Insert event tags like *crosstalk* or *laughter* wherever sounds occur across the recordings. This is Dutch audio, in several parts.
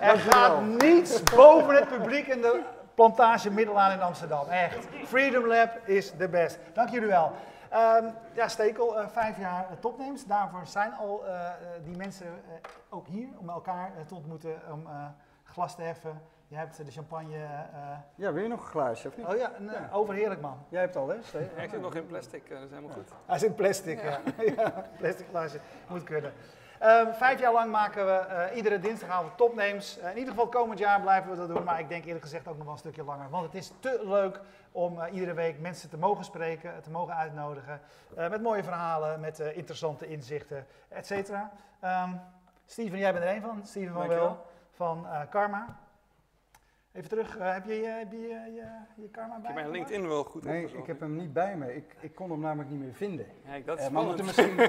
uitstekende plantage Middelaan in Amsterdam. Echt. Freedom Lab is de best. Dank jullie wel. Ehm, ja, Stekel, eh, vijf jaar uh, topnames. Daarvoor zijn al eh, die mensen ook hier om elkaar te ontmoeten, om glas te heffen. Je hebt de champagne. ja, wil je nog een glaasje of niet? Oh ja, een, ja. overheerlijk man. Jij hebt al, hè? Stekel? Ik zit nog in plastic, dat is helemaal goed. Hij zit in plastic, ja. ja. *laughs* plastic glaasje, moet kunnen. Um, vijf jaar lang maken we uh, iedere dinsdagavond topnames. Uh, in ieder geval komend jaar blijven we dat doen, maar ik denk eerlijk gezegd ook nog wel een stukje langer. Want het is te leuk om uh, iedere week mensen te mogen spreken, te mogen uitnodigen. met mooie verhalen, met interessante inzichten, et cetera. Um, Steven, jij bent er een van. Steven van Wel van Karma. Even terug, uh, heb je je, heb je, je, je karma bij? Ik heb mijn LinkedIn wel goed Nee, ik heb hem niet bij me. Ik, ik kon hem namelijk niet meer vinden. Ja, dat is uh, maar we moeten, misschien,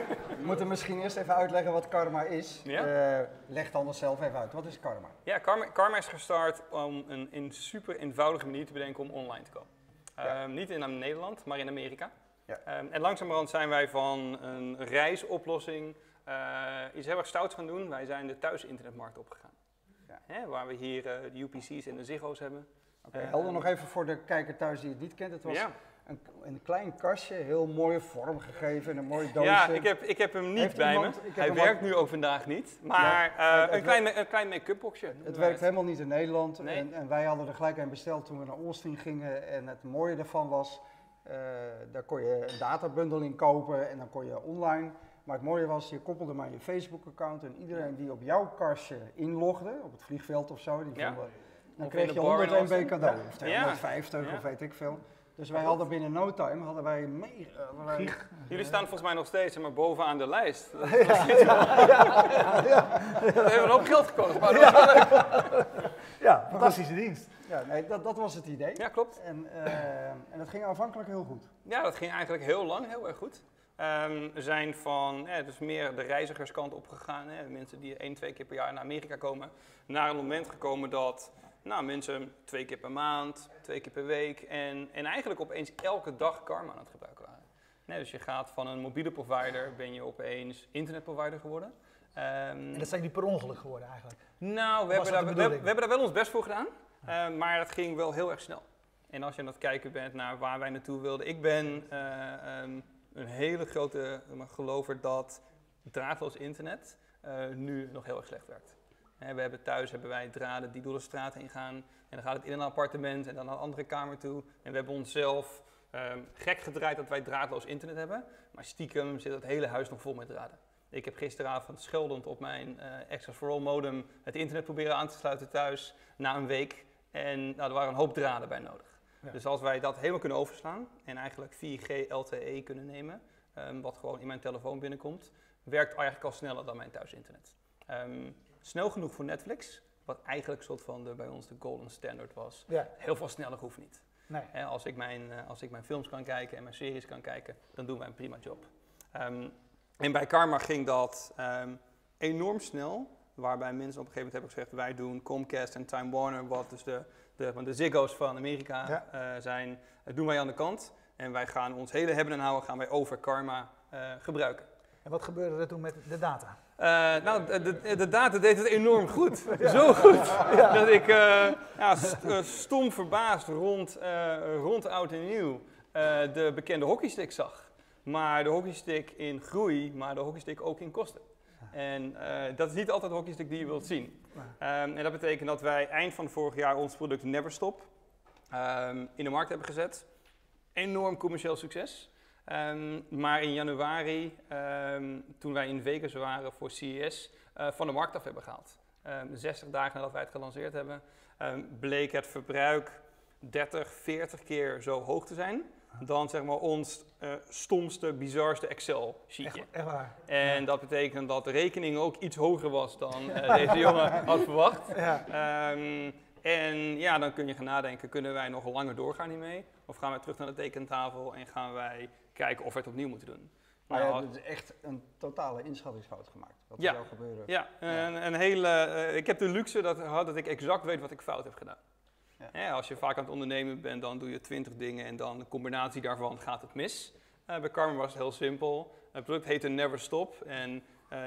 moeten misschien eerst even uitleggen wat karma is. Ja? Uh, leg dan zelf even uit. Wat is karma? Ja, karma, karma is gestart om een, een super eenvoudige manier te bedenken om online te komen. Ja. Um, niet in Nederland, maar in Amerika. Ja. Um, en langzamerhand zijn wij van een reisoplossing iets heel erg stouts gaan doen. Wij zijn de thuisinternetmarkt opgegaan. Hè, waar we hier uh, de UPC's en de Ziggo's hebben. Okay, helder nog even voor de kijker thuis die het niet kent. Het was ja. een, een, klein kastje, heel mooie vorm gegeven, een mooie doosje. Ja, ik heb, ik heb hem niet bij iemand, me. Hij werkt nu ook vandaag niet. Maar ja, uh, een, klein, een klein make-up boxje. Het werkt helemaal niet in Nederland. Nee. En, en, wij hadden er gelijk een besteld toen we naar Austin gingen. En het mooie daarvan was, daar kon je een databundel in kopen en dan kon je online maar het mooie was, je koppelde maar je Facebook-account en iedereen die op jouw kastje inlogde, op het vliegveld of zo, die ja. vonden, dan of kreeg je 100 MB cadeau, ja. of 250 of weet ik veel. Dus wij hadden binnen no time hadden wij mee. Uh, Jullie staan volgens mij nog steeds maar bovenaan de lijst. *laughs* Dat, ja, ja, heeft een hoop geld gekost, maar Ja, fantastische dienst. Ja, nee, dat, dat was het idee. Ja, klopt. En, uh, en dat ging aanvankelijk heel goed. Ja, dat ging eigenlijk heel lang heel erg goed. Um, zijn van, ja, dus meer de reizigerskant opgegaan. Hè. Mensen die één, twee keer per jaar naar Amerika komen. Naar een moment gekomen dat nou, mensen twee keer per maand, twee keer per week en, en eigenlijk opeens elke dag Karma aan het gebruiken waren. Nee, dus je gaat van een mobiele provider, ben je opeens internetprovider geworden. Um, en dat zijn die per ongeluk geworden eigenlijk? Nou, we hebben, daar, we, we, hebben daar wel ons best voor gedaan, uh, maar het ging wel heel erg snel. En als je aan het kijken bent naar waar wij naartoe wilden, ik ben uh, um, een hele grote gelover dat draadloos internet uh, nu nog heel erg slecht werkt. We hebben thuis hebben wij draden die door de straat heen gaan. En dan gaat het in een appartement en dan naar een andere kamer toe. En we hebben onszelf um, gek gedraaid dat wij draadloos internet hebben. Maar stiekem zit het hele huis nog vol met draden. Ik heb gisteravond scheldend op mijn uh, Access for All modem het internet proberen aan te sluiten thuis na een week. En nou, er waren een hoop draden bij nodig. Dus als wij dat helemaal kunnen overslaan en eigenlijk 4G LTE kunnen nemen, um, wat gewoon in mijn telefoon binnenkomt, werkt eigenlijk al sneller dan mijn thuisinternet. Um, snel genoeg voor Netflix, wat eigenlijk soort van de, bij ons de golden standard was. Ja. Heel veel sneller hoeft niet. Nee. He, als, ik mijn, uh, als ik mijn films kan kijken en mijn series kan kijken, dan doen wij een prima job. Um, en bij Karma ging dat enorm snel, waarbij mensen op een gegeven moment hebben gezegd, wij doen Comcast en Time Warner, wat dus de de, de Ziggo's van Amerika ja. uh, zijn, dat doen wij aan de kant. En wij gaan ons hele hebben en houden gaan wij over Karma uh, gebruiken. En wat gebeurde er toen met de data? Uh, nou, de, de, data deed het enorm goed. *laughs* Ja. Zo goed ja. dat ik ja, st stom verbaasd rond, rond oud en nieuw de bekende hockeystick zag. Maar de hockeystick in groei, maar de hockeystick ook in kosten. En dat is niet altijd de hockeystick die je wilt zien. Um, en dat betekent dat wij eind van vorig jaar ons product Neverstop um, in de markt hebben gezet. Enorm commercieel succes. Um, maar in januari, toen wij in Vegas waren voor CES, uh, van de markt af hebben gehaald. 60 dagen nadat wij het gelanceerd hebben, bleek het verbruik 30, 40 keer zo hoog te zijn dan zeg maar ons uh, stomste, bizarste Excel-sheetje. Echt, echt, waar. En dat betekent dat de rekening ook iets hoger was dan uh, *laughs* deze jongen had verwacht. Ja. Um, en ja, dan kun je gaan nadenken, kunnen wij nog langer doorgaan hiermee? Of gaan wij terug naar de tekentafel en gaan wij kijken of we het opnieuw moeten doen? Maar nou, hebt echt een totale inschattingsfout gemaakt. Wat ja, er zou gebeuren. Ja, ja. Een, een hele, uh, ik heb de luxe dat, dat ik exact weet wat ik fout heb gedaan. Ja. als je vaak aan het ondernemen bent, dan doe je twintig dingen en dan de combinatie daarvan gaat het mis. Uh, bij Carmen was het heel simpel. Het product heette Never Stop en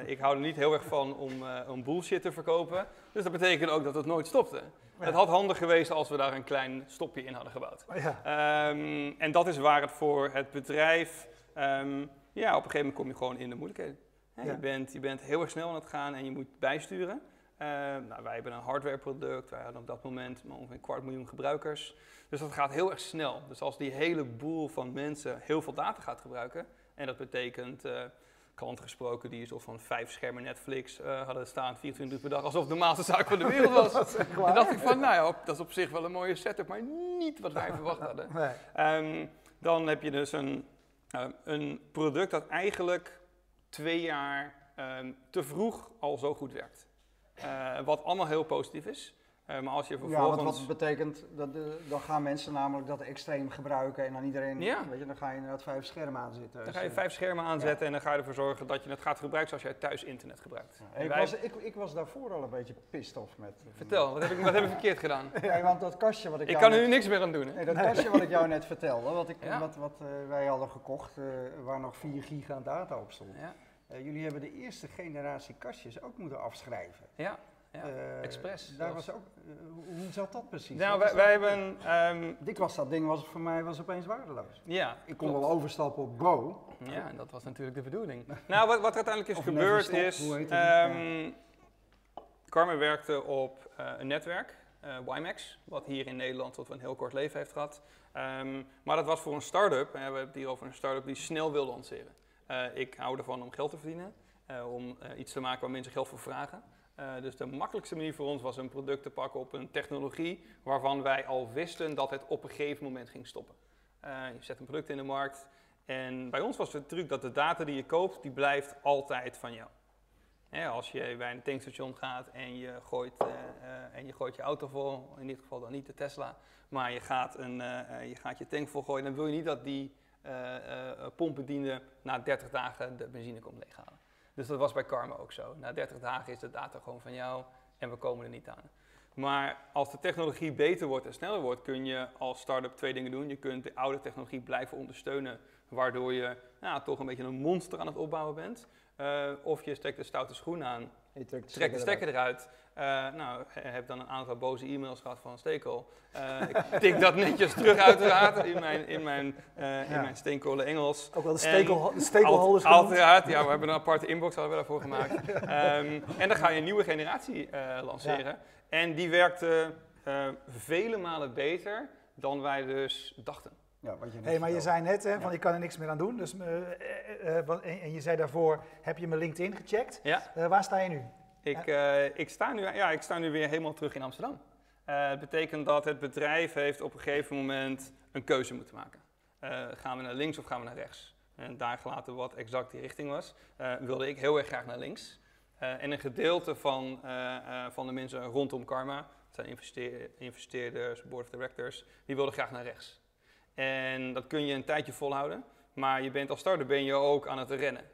ik hou er niet heel erg van om, om bullshit te verkopen. Dus dat betekent ook dat het nooit stopte. Het had handig geweest als we daar een klein stopje in hadden gebouwd. Oh ja. Ehm, en dat is waar het voor het bedrijf, ehm, ja, op een gegeven moment kom je gewoon in de moeilijkheden. je, bent, je bent heel erg snel aan het gaan en je moet bijsturen. Ehm, nou, wij hebben een hardwareproduct, wij hadden op dat moment ongeveer een kwart miljoen gebruikers. Dus dat gaat heel erg snel. Dus als die hele boel van mensen heel veel data gaat gebruiken, en dat betekent uh, klanten gesproken die zo van vijf schermen Netflix uh, hadden staan 24 uur per dag, alsof de normaalste zaak van de wereld was. *laughs* en dacht ik van, nou ja, dat is op zich wel een mooie setup, maar niet wat wij verwacht hadden. *laughs* Ehm, dan heb je dus een, een product dat eigenlijk twee jaar um, te vroeg al zo goed werkt. Uh, wat allemaal heel positief is. Uh, maar als je vervolgens... Ja, wat, wat betekent, dat de, dan gaan mensen namelijk dat extreem gebruiken en dan iedereen, ja. weet je, dan ga je inderdaad vijf schermen aanzetten. Dan dus, ga je vijf schermen aanzetten en dan ga je ervoor zorgen dat je het gaat gebruiken zoals jij thuis internet gebruikt. Ja, ik, was, ik, ik, was daarvoor al een beetje pissed off met... Vertel, wat heb ik, wat heb ik verkeerd gedaan? *laughs* ja, want dat kastje wat ik Ik kan er nu niks meer aan doen, hè? Nee, dat kastje wat ik jou net vertelde, wat, ik, wat, wat uh, wij hadden gekocht, uh, waar nog 4 giga data op stond. Jullie hebben de eerste generatie kastjes ook moeten afschrijven. Ja ja, uh, expres. Daar was ook, uh, hoe zat dat precies? Nou, wij, wij hebben... Um, Dik was dat ding was voor mij was opeens waardeloos. Ja, Ik kon wel overstappen op Go. Ja, en dat was natuurlijk de bedoeling. *laughs* nou, wat, wat er uiteindelijk is gebeurd is... Um, Carmen werkte op een netwerk, WiMAX, wat hier in Nederland tot een heel kort leven heeft gehad. Um, maar dat was voor een start-up, en we hebben het hier over een start-up die snel wil lanceren. Ik hou ervan om geld te verdienen, om iets te maken waar mensen geld voor vragen. Dus de makkelijkste manier voor ons was een product te pakken op een technologie waarvan wij al wisten dat het op een gegeven moment ging stoppen. Je zet een product in de markt en bij ons was het truc dat de data die je koopt, die blijft altijd van jou. Als je bij een tankstation gaat en je, gooit, en je gooit je auto vol, in dit geval dan niet de Tesla, maar je gaat, een, je, gaat je tank vol gooien, dan wil je niet dat die pompbediende na 30 dagen de benzine komt leeghalen. Dus dat was bij Karma ook zo. Na 30 dagen is de data gewoon van jou en we komen er niet aan. Maar als de technologie beter wordt en sneller wordt, kun je als start-up twee dingen doen. Je kunt de oude technologie blijven ondersteunen, waardoor je nou, toch een beetje een monster aan het opbouwen bent. Uh, of je steekt de stoute schoen aan, je trekt, de stekker eruit. Uh, nou, heb dan een aantal boze e-mails gehad van Stekel. Uh, ik tik dat netjes terug uiteraard in mijn, in mijn, in ja. mijn steenkolen Engels. Ook wel de stekelholders Alt, Uiteraard, ja, we hebben een aparte inbox hadden we daarvoor gemaakt. um, *laughs* en dan ga je een nieuwe generatie lanceren. Ja. En die werkte vele malen beter dan wij dus dachten. Ja, wat je hey, maar je zei net, hè, van ik kan er niks meer aan doen. Dus, uh, uh, uh, en je zei daarvoor, heb je mijn LinkedIn gecheckt? Ja. waar sta je nu? Ik, ik, sta nu, ja, ik sta nu weer helemaal terug in Amsterdam. het betekent dat het bedrijf heeft op een gegeven moment een keuze moeten maken. gaan we naar links of gaan we naar rechts? En daar gelaten wat exact die richting was, wilde ik heel erg graag naar links. en een gedeelte van, van de mensen rondom Karma, dat zijn investeer investeerders, board of directors, die wilden graag naar rechts. En dat kun je een tijdje volhouden. Maar je bent als starter ben je ook aan het rennen.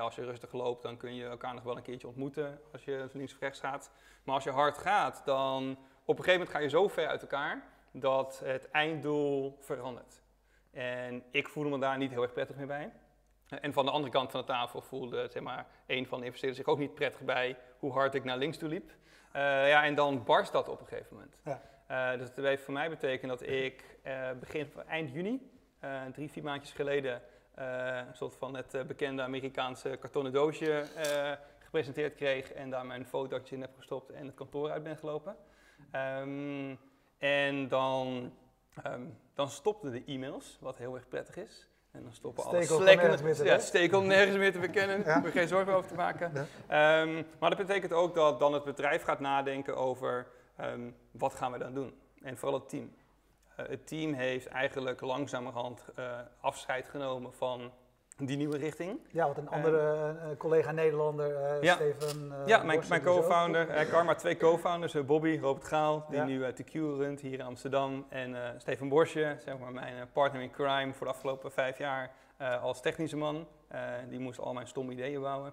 als je rustig loopt, dan kun je elkaar nog wel een keertje ontmoeten als je links of rechts gaat. Maar als je hard gaat, dan op een gegeven moment ga je zo ver uit elkaar dat het einddoel verandert. En ik voelde me daar niet heel erg prettig meer bij. En van de andere kant van de tafel voelde zeg maar, een van de investeerders zich ook niet prettig bij hoe hard ik naar links toe liep. Uh, ja, en dan barst dat op een gegeven moment. Ja. Uh, dus dat heeft voor mij betekend dat ik uh, begin eind juni, uh, drie, vier maandjes geleden, een soort van het bekende Amerikaanse kartonnen doosje gepresenteerd kreeg en daar mijn fotootje in heb gestopt en het kantoor uit ben gelopen. Um, en dan, um, dan stopten de e-mails, wat heel erg prettig is. En dan stoppen alle slekken. Ja, stekel nergens meer te bekennen. Ja. Daar geen zorgen over te maken. Ja. Um, maar dat betekent ook dat dan het bedrijf gaat nadenken over Um, wat gaan we dan doen? En vooral het team. Uh, het team heeft eigenlijk langzamerhand uh, afscheid genomen van die nieuwe richting. Ja, wat een andere uh, collega Nederlander, ja. Steven. ja, mijn, mijn co-founder, Karma, twee co-founders, Bobby, Robert Gaal, die ja. nu TQ runt hier in Amsterdam. En Steven Borsje, zeg maar mijn partner in crime voor de afgelopen vijf jaar als technische man. die moest al mijn stomme ideeën bouwen.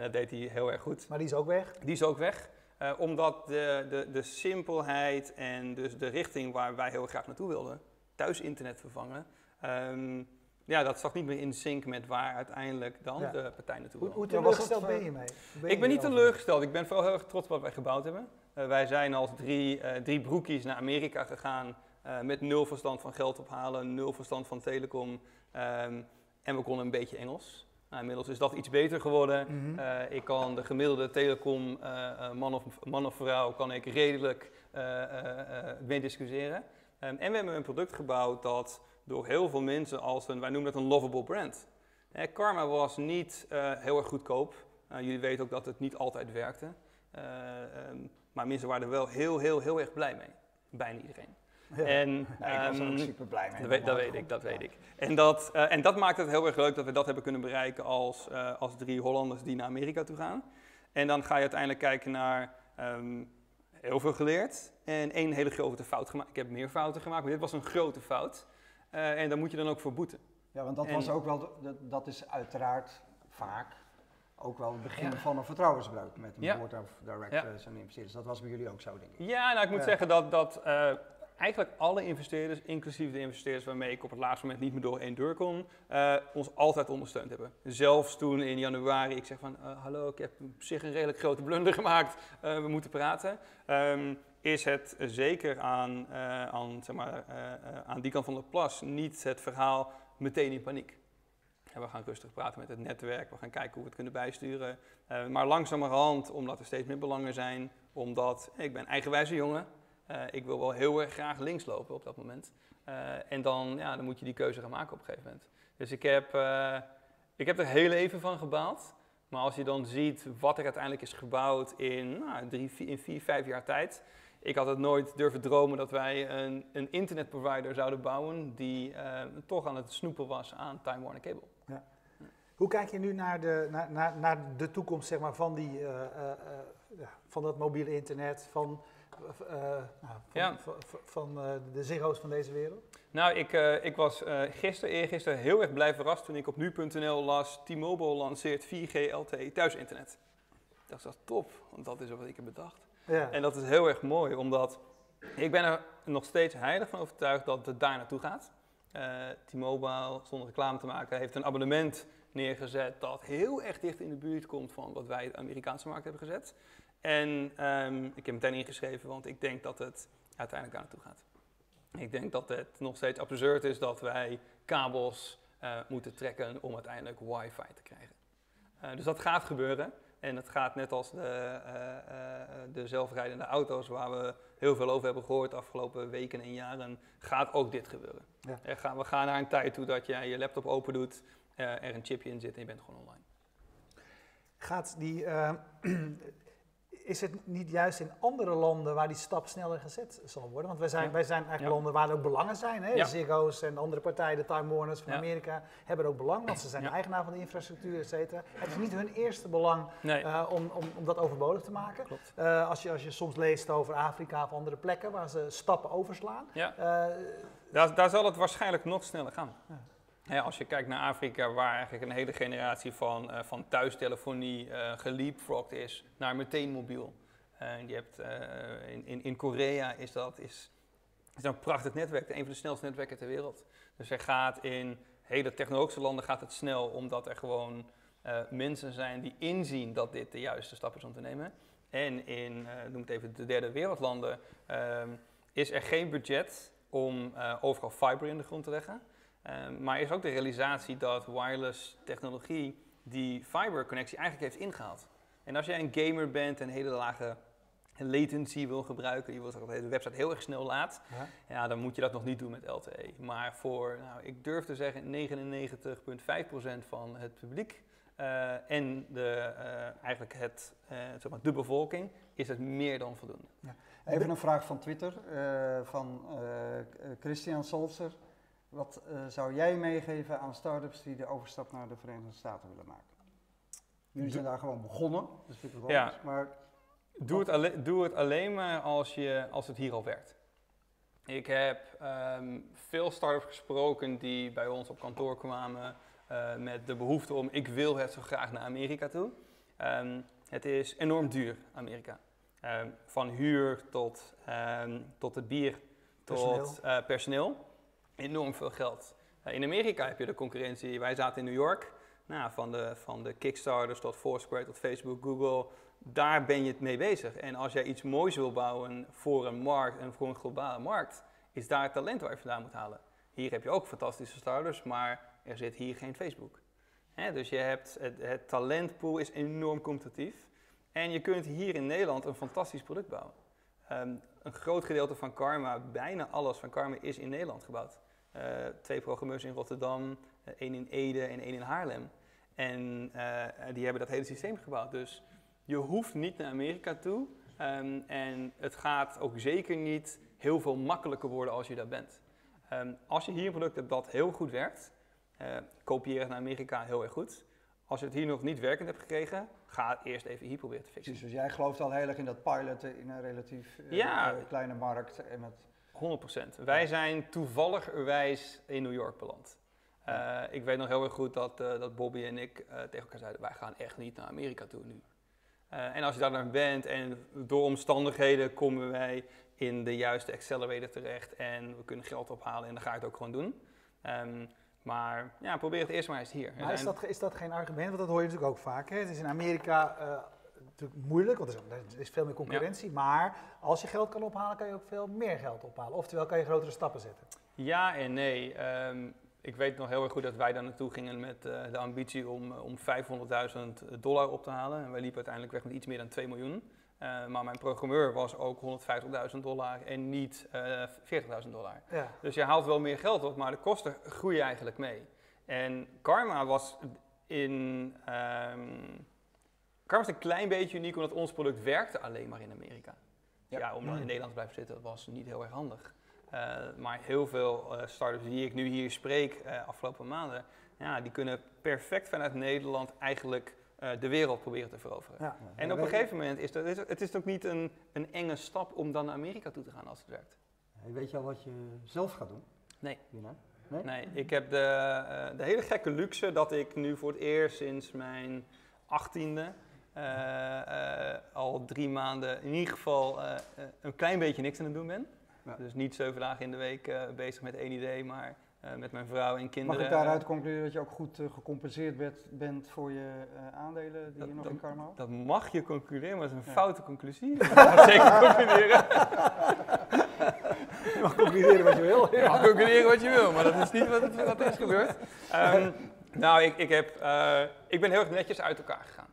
dat deed hij heel erg goed. Maar die is ook weg? Die is ook weg. Uh, omdat de, de, de simpelheid en dus de richting waar wij heel graag naartoe wilden, thuis internet vervangen, um, ja, dat zag niet meer in sync met waar uiteindelijk de andere partij naartoe wil. Hoe, hoe teleurgesteld ben je mee? ik ben niet teleurgesteld. Ik ben vooral heel erg trots op wat wij gebouwd hebben. wij zijn als drie, drie broekies naar Amerika gegaan met nul verstand van geld ophalen, nul verstand van telecom. Ehm, en we konden een beetje Engels. Nou, inmiddels is dat iets beter geworden. Mhm. Eh, ik kan de gemiddelde telecom uh, man, of, man of vrouw kan ik redelijk mee discussiëren. Um, en we hebben een product gebouwd dat door heel veel mensen als een, wij noemen dat een lovable brand. Karma was niet heel erg goedkoop. jullie weten ook dat het niet altijd werkte. Ehm, maar mensen waren er wel heel, heel, heel erg blij mee. Bijna iedereen. En, nee, ik was er ook ehm, super blij mee. Dat, weet, dat weet ik, dat weet ik. En dat, uh, en dat maakt het heel erg leuk dat we dat hebben kunnen bereiken als, uh, als drie Hollanders die naar Amerika toe gaan. En dan ga je uiteindelijk kijken naar um, heel veel geleerd en één hele grote fout gemaakt. Ik heb meer fouten gemaakt, maar dit was een grote fout. Uh, en daar moet je dan ook voor boeten. Ja, want dat was ook wel, dat, dat is uiteraard vaak ook wel het begin van een vertrouwensbreuk met een ja. board of directors ja. en investeerders. Dat was bij jullie ook zo, denk ik. Ja, nou ik moet zeggen dat, dat eigenlijk alle investeerders, inclusief de investeerders waarmee ik op het laatste moment niet meer door één deur kon, uh, ons altijd ondersteund hebben. Zelfs toen in januari ik zeg van, uh, hallo, ik heb op zich een redelijk grote blunder *laughs* gemaakt, uh, we moeten praten. Um, is het zeker aan, aan, zeg maar, aan die kant van de plas niet het verhaal meteen in paniek. En we gaan rustig praten met het netwerk, we gaan kijken hoe we het kunnen bijsturen. maar langzamerhand, omdat er steeds meer belangen zijn, omdat ik ben eigenwijze jongen, uh, ik wil wel heel erg graag links lopen op dat moment. Uh, en dan, ja, dan moet je die keuze gaan maken op een gegeven moment. Dus ik heb, uh, ik heb er heel even van gebaald. Maar als je dan ziet wat er uiteindelijk is gebouwd in, nou, drie, vier, in vier, vijf jaar tijd. Ik had het nooit durven dromen dat wij een, een internetprovider zouden bouwen die toch aan het snoepen was aan Time Warner Cable. Ja. Hoe kijk je nu naar de, naar, naar, de toekomst zeg maar, van, die, van dat mobiele internet, van nou, van, ja. van, van uh, de zero's van deze wereld? Nou, ik, uh, ik was gisteren, eergisteren heel erg blij verrast toen ik op nu.nl las T-Mobile lanceert 4G LTE thuisinternet. Dat is top, want dat is wat ik heb bedacht. Ja. En dat is heel erg mooi, omdat ik ben er nog steeds heilig van overtuigd dat het daar naartoe gaat. T-Mobile, zonder reclame te maken, heeft een abonnement neergezet dat heel erg dicht in de buurt komt van wat wij de Amerikaanse markt hebben gezet. En um, ik heb meteen ingeschreven, want ik denk dat het uiteindelijk daar naartoe gaat. Ik denk dat het nog steeds absurd is dat wij kabels uh, moeten trekken om uiteindelijk wifi te krijgen. Uh, dus dat gaat gebeuren. En het gaat net als de, uh, de zelfrijdende auto's, waar we heel veel over hebben gehoord de afgelopen weken en jaren, gaat ook dit gebeuren. Ja. Gaan, we gaan naar een tijd toe dat jij je laptop open doet, er een chipje in zit en je bent gewoon online. Gaat die, *clears throat* is het niet juist in andere landen waar die stap sneller gezet zal worden? Want wij zijn, wij zijn eigenlijk landen waar er ook belangen zijn. Hè? Ziggo's en andere partijen, de Time Warners van Amerika, hebben ook belang, want ze zijn eigenaar van de infrastructuur, et cetera. Het is niet hun eerste belang uh, om, om, om, dat overbodig te maken. Uh, als, je, als je soms leest over Afrika of andere plekken waar ze stappen overslaan. Uh, daar, daar zal het waarschijnlijk nog sneller gaan. Als je kijkt naar Afrika, waar eigenlijk een hele generatie van, uh, van thuistelefonie uh, geleapfrogged is naar meteen mobiel. Uh, je hebt, in, in, in Korea is dat, is, is een prachtig netwerk, een van de snelste netwerken ter wereld. Dus er gaat in hele technologische landen gaat het snel, omdat er gewoon mensen zijn die inzien dat dit de juiste stap is om te nemen. En in, noem het even, de derde wereldlanden ehm, is er geen budget om overal fiber in de grond te leggen. Um, maar is ook de realisatie dat wireless technologie die fiber-connectie eigenlijk heeft ingehaald. En als jij een gamer bent en hele lage latency wil gebruiken, je wilt dat de website heel erg snel laat, ja. ja. dan moet je dat nog niet doen met LTE. Maar voor, nou, ik durf te zeggen, 99,5% van het publiek uh, en de, uh, eigenlijk het, uh, zeg maar, de bevolking is het meer dan voldoende. Ja. Even een vraag van Twitter van Christian Solzer. Wat uh, zou jij meegeven aan start-ups die de overstap naar de Verenigde Staten willen maken? Jullie zijn daar gewoon begonnen, dus vind ik wel ja. maar... Doe het, alleen, doe het alleen maar als, je, als het hier al werkt. Ik heb um, veel start-ups gesproken die bij ons op kantoor kwamen uh, met de behoefte om, ik wil het zo graag naar Amerika toe. Um, het is enorm duur, Amerika. Um, van huur tot, tot het bier, tot personeel. Uh, personeel enorm veel geld. in Amerika heb je de concurrentie. Wij zaten in New York. Nou, van, de, van de Kickstarters tot Foursquare tot Facebook, Google. Daar ben je mee bezig. En als jij iets moois wil bouwen voor een markt en voor een globale markt, is daar het talent waar je vandaan moet halen. Hier heb je ook fantastische starters, maar er zit hier geen Facebook. dus je hebt het, het talentpool is enorm competitief. En je kunt hier in Nederland een fantastisch product bouwen. Ehm, een groot gedeelte van Karma, bijna alles van Karma, is in Nederland gebouwd. Uh, twee programmeurs in Rotterdam, uh, één in Ede en één in Haarlem. En uh, die hebben dat hele systeem gebouwd. Dus je hoeft niet naar Amerika toe. Um, en het gaat ook zeker niet heel veel makkelijker worden als je daar bent. Um, als je hier een product hebt dat heel goed werkt, kopieer het naar Amerika heel erg goed. Als je het hier nog niet werkend hebt gekregen, ga eerst even hier proberen te fixen. Dus jij gelooft al heel erg in dat piloten in een relatief uh, kleine markt. En met 100%. Wij zijn toevalligerwijs in New York beland. Uh, ik weet nog heel erg goed dat, uh, dat Bobby en ik tegen elkaar zeiden, wij gaan echt niet naar Amerika toe nu. en als je daar dan bent en door omstandigheden komen wij in de juiste accelerator terecht en we kunnen geld ophalen en dan ga je het ook gewoon doen. Um, maar ja, probeer het eerst maar eens hier. Maar is dat, is dat geen argument? Want dat hoor je natuurlijk ook vaak. Hè? Het is in Amerika natuurlijk moeilijk, want er is, veel meer concurrentie. Maar als je geld kan ophalen, kan je ook veel meer geld ophalen. Oftewel kan je grotere stappen zetten. Ja en nee. Um, ik weet nog heel erg goed dat wij daar naartoe gingen met uh, de ambitie om, om 500.000 dollar op te halen. En wij liepen uiteindelijk weg met iets meer dan 2 miljoen. Uh, maar mijn programmeur was ook 150.000 dollar en niet uh, eh, 40.000 dollar. Ja. Dus je haalt wel meer geld op, maar de kosten groeien eigenlijk mee. En Karma was in. Um, Karma is een klein beetje uniek omdat ons product werkte alleen maar in Amerika. Ja, ja om dan in mm. Nederland te blijven zitten was niet heel erg handig. Uh, maar heel veel startups die ik nu hier spreek afgelopen maanden, ja, die kunnen perfect vanuit Nederland eigenlijk uh, de wereld proberen te veroveren. Ja. En op een gegeven moment is dat, het is ook niet een, een enge stap om dan naar Amerika toe te gaan als het werkt. Weet je al wat je zelf gaat doen? Nee. Nee? nee, ik heb de, uh, de hele gekke luxe dat ik nu voor het eerst sinds mijn achttiende uh, al drie maanden in ieder geval een klein beetje niks aan het doen ben. Ja. Dus niet zeven dagen in de week bezig met één idee, maar uh, met mijn vrouw en kinderen. Mag ik daaruit concluderen dat je ook goed uh, gecompenseerd bent, bent voor je aandelen die dat, je nog in Karma Dat mag je concluderen, maar dat is een ja. foute conclusie. *laughs* Ik mag zeker concluderen. *laughs* je mag concluderen wat je wil. Je mag concluderen wat je wil, maar dat is niet wat, wat is gebeurd. Um, nou, ik, ik, heb, ik ben heel erg netjes uit elkaar gegaan.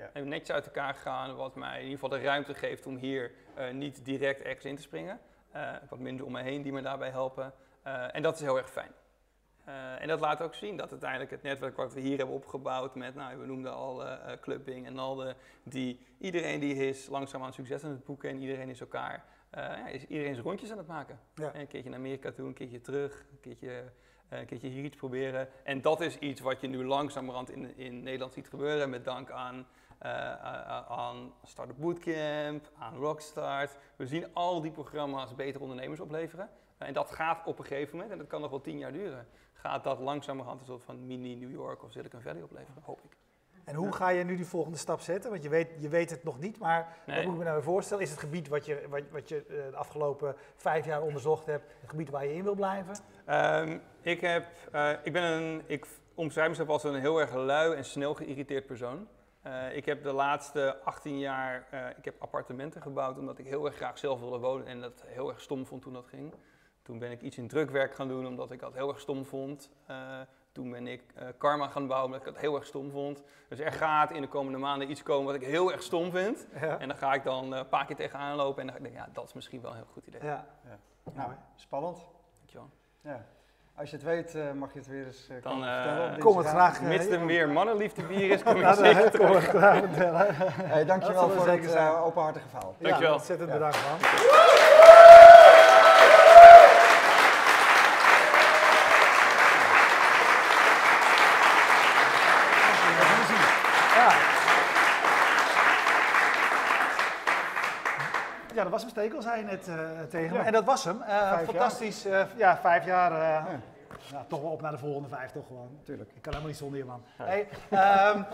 Ja. Ben netjes uit elkaar gegaan, wat mij in ieder geval de ruimte geeft om hier niet direct ergens in te springen. wat minder om me heen die me daarbij helpen. en dat is heel erg fijn. En dat laat ook zien dat uiteindelijk het netwerk wat we hier hebben opgebouwd met, nou, we noemden al clubbing en al de, die, iedereen die is langzaamaan succes aan het boeken en iedereen is elkaar, ja, is iedereen zijn rondjes aan het maken. Ja. Een keertje naar Amerika toe, een keertje terug, een keertje, een keertje hier iets proberen. En dat is iets wat je nu langzamerhand in, in Nederland ziet gebeuren met dank aan, aan Startup Bootcamp, aan Rockstart. We zien al die programma's beter ondernemers opleveren. En dat gaat op een gegeven moment, en dat kan nog wel tien jaar duren, gaat dat langzamerhand een soort van mini New York of Silicon Valley opleveren, hoop ik. En hoe ga je nu die volgende stap zetten? Want je weet, je weet het nog niet, maar nee. wat moet ik me nou weer voorstellen? Is het gebied wat je, wat, wat je uh, de afgelopen vijf jaar onderzocht hebt, het gebied waar je in wil blijven? Um, ik, heb, uh, ik, ben een, ik omschrijf mezelf als een heel erg lui en snel geïrriteerd persoon. Uh, ik heb de laatste 18 jaar ik heb appartementen gebouwd omdat ik heel erg graag zelf wilde wonen en dat heel erg stom vond toen dat ging. Toen ben ik iets in drukwerk gaan doen omdat ik dat heel erg stom vond. Uh, toen ben ik uh, karma gaan bouwen omdat ik dat heel erg stom vond. Dus er gaat in de komende maanden iets komen wat ik heel erg stom vind. Ja. En dan ga ik dan uh, een paar keer tegenaan lopen en dan denk ik, ja, dat is misschien wel een heel goed idee. Ja. ja. Nou, spannend. Dankjewel. Ja. Als je het weet, uh, mag je het weer eens uh, dan, vertellen. Kom het graag. Mits er meer mannenliefde bier is, *laughs* kom ik zeker Kom het graag vertellen. hey, dankjewel voor het openhartige verhaal. Dankjewel. Ja, ontzettend bedankt man. Ja, dat was hem, Stekel, zei je net uh, tegen me. En dat was hem. Uh, fantastisch. Uh, ja, vijf jaar. Ja. Ja, toch wel op naar de volgende vijf, toch gewoon. Tuurlijk. Ik kan helemaal niet zonder je, man. Hey, um,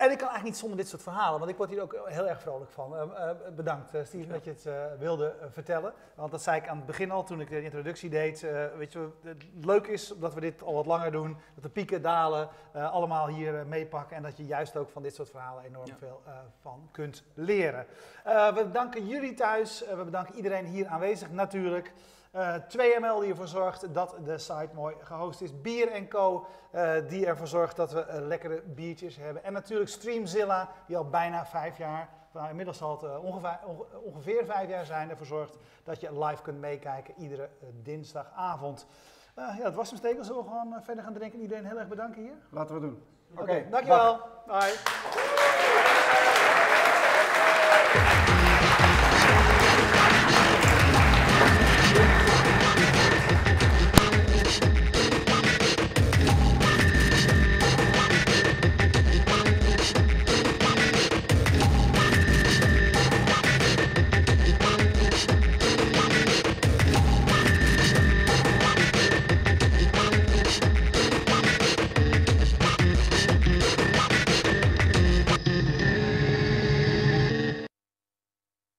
En ik kan eigenlijk niet zonder dit soort verhalen, want ik word hier ook heel erg vrolijk van. Uh, uh, bedankt, uh, Steven, dat je het wilde vertellen. Want dat zei ik aan het begin al toen ik de introductie deed. weet je, het leuk is dat we dit al wat langer doen, dat de pieken, dalen, allemaal hier meepakken. En dat je juist ook van dit soort verhalen enorm veel van kunt leren. we bedanken jullie thuis, we bedanken iedereen hier aanwezig natuurlijk. Uh, eh, 2ML die ervoor zorgt dat de site mooi gehost is. Bier Co. Uh, die ervoor zorgt dat we uh, lekkere biertjes hebben. En natuurlijk Streamzilla die al bijna vijf jaar, nou, inmiddels zal het ongeveer, ongeveer vijf jaar zijn, ervoor zorgt dat je live kunt meekijken iedere dinsdagavond. ja, dat was hem steken. Zullen we gewoon verder gaan drinken? Iedereen heel erg bedanken hier. Laten we doen. Oké, okay, dankjewel. Bye.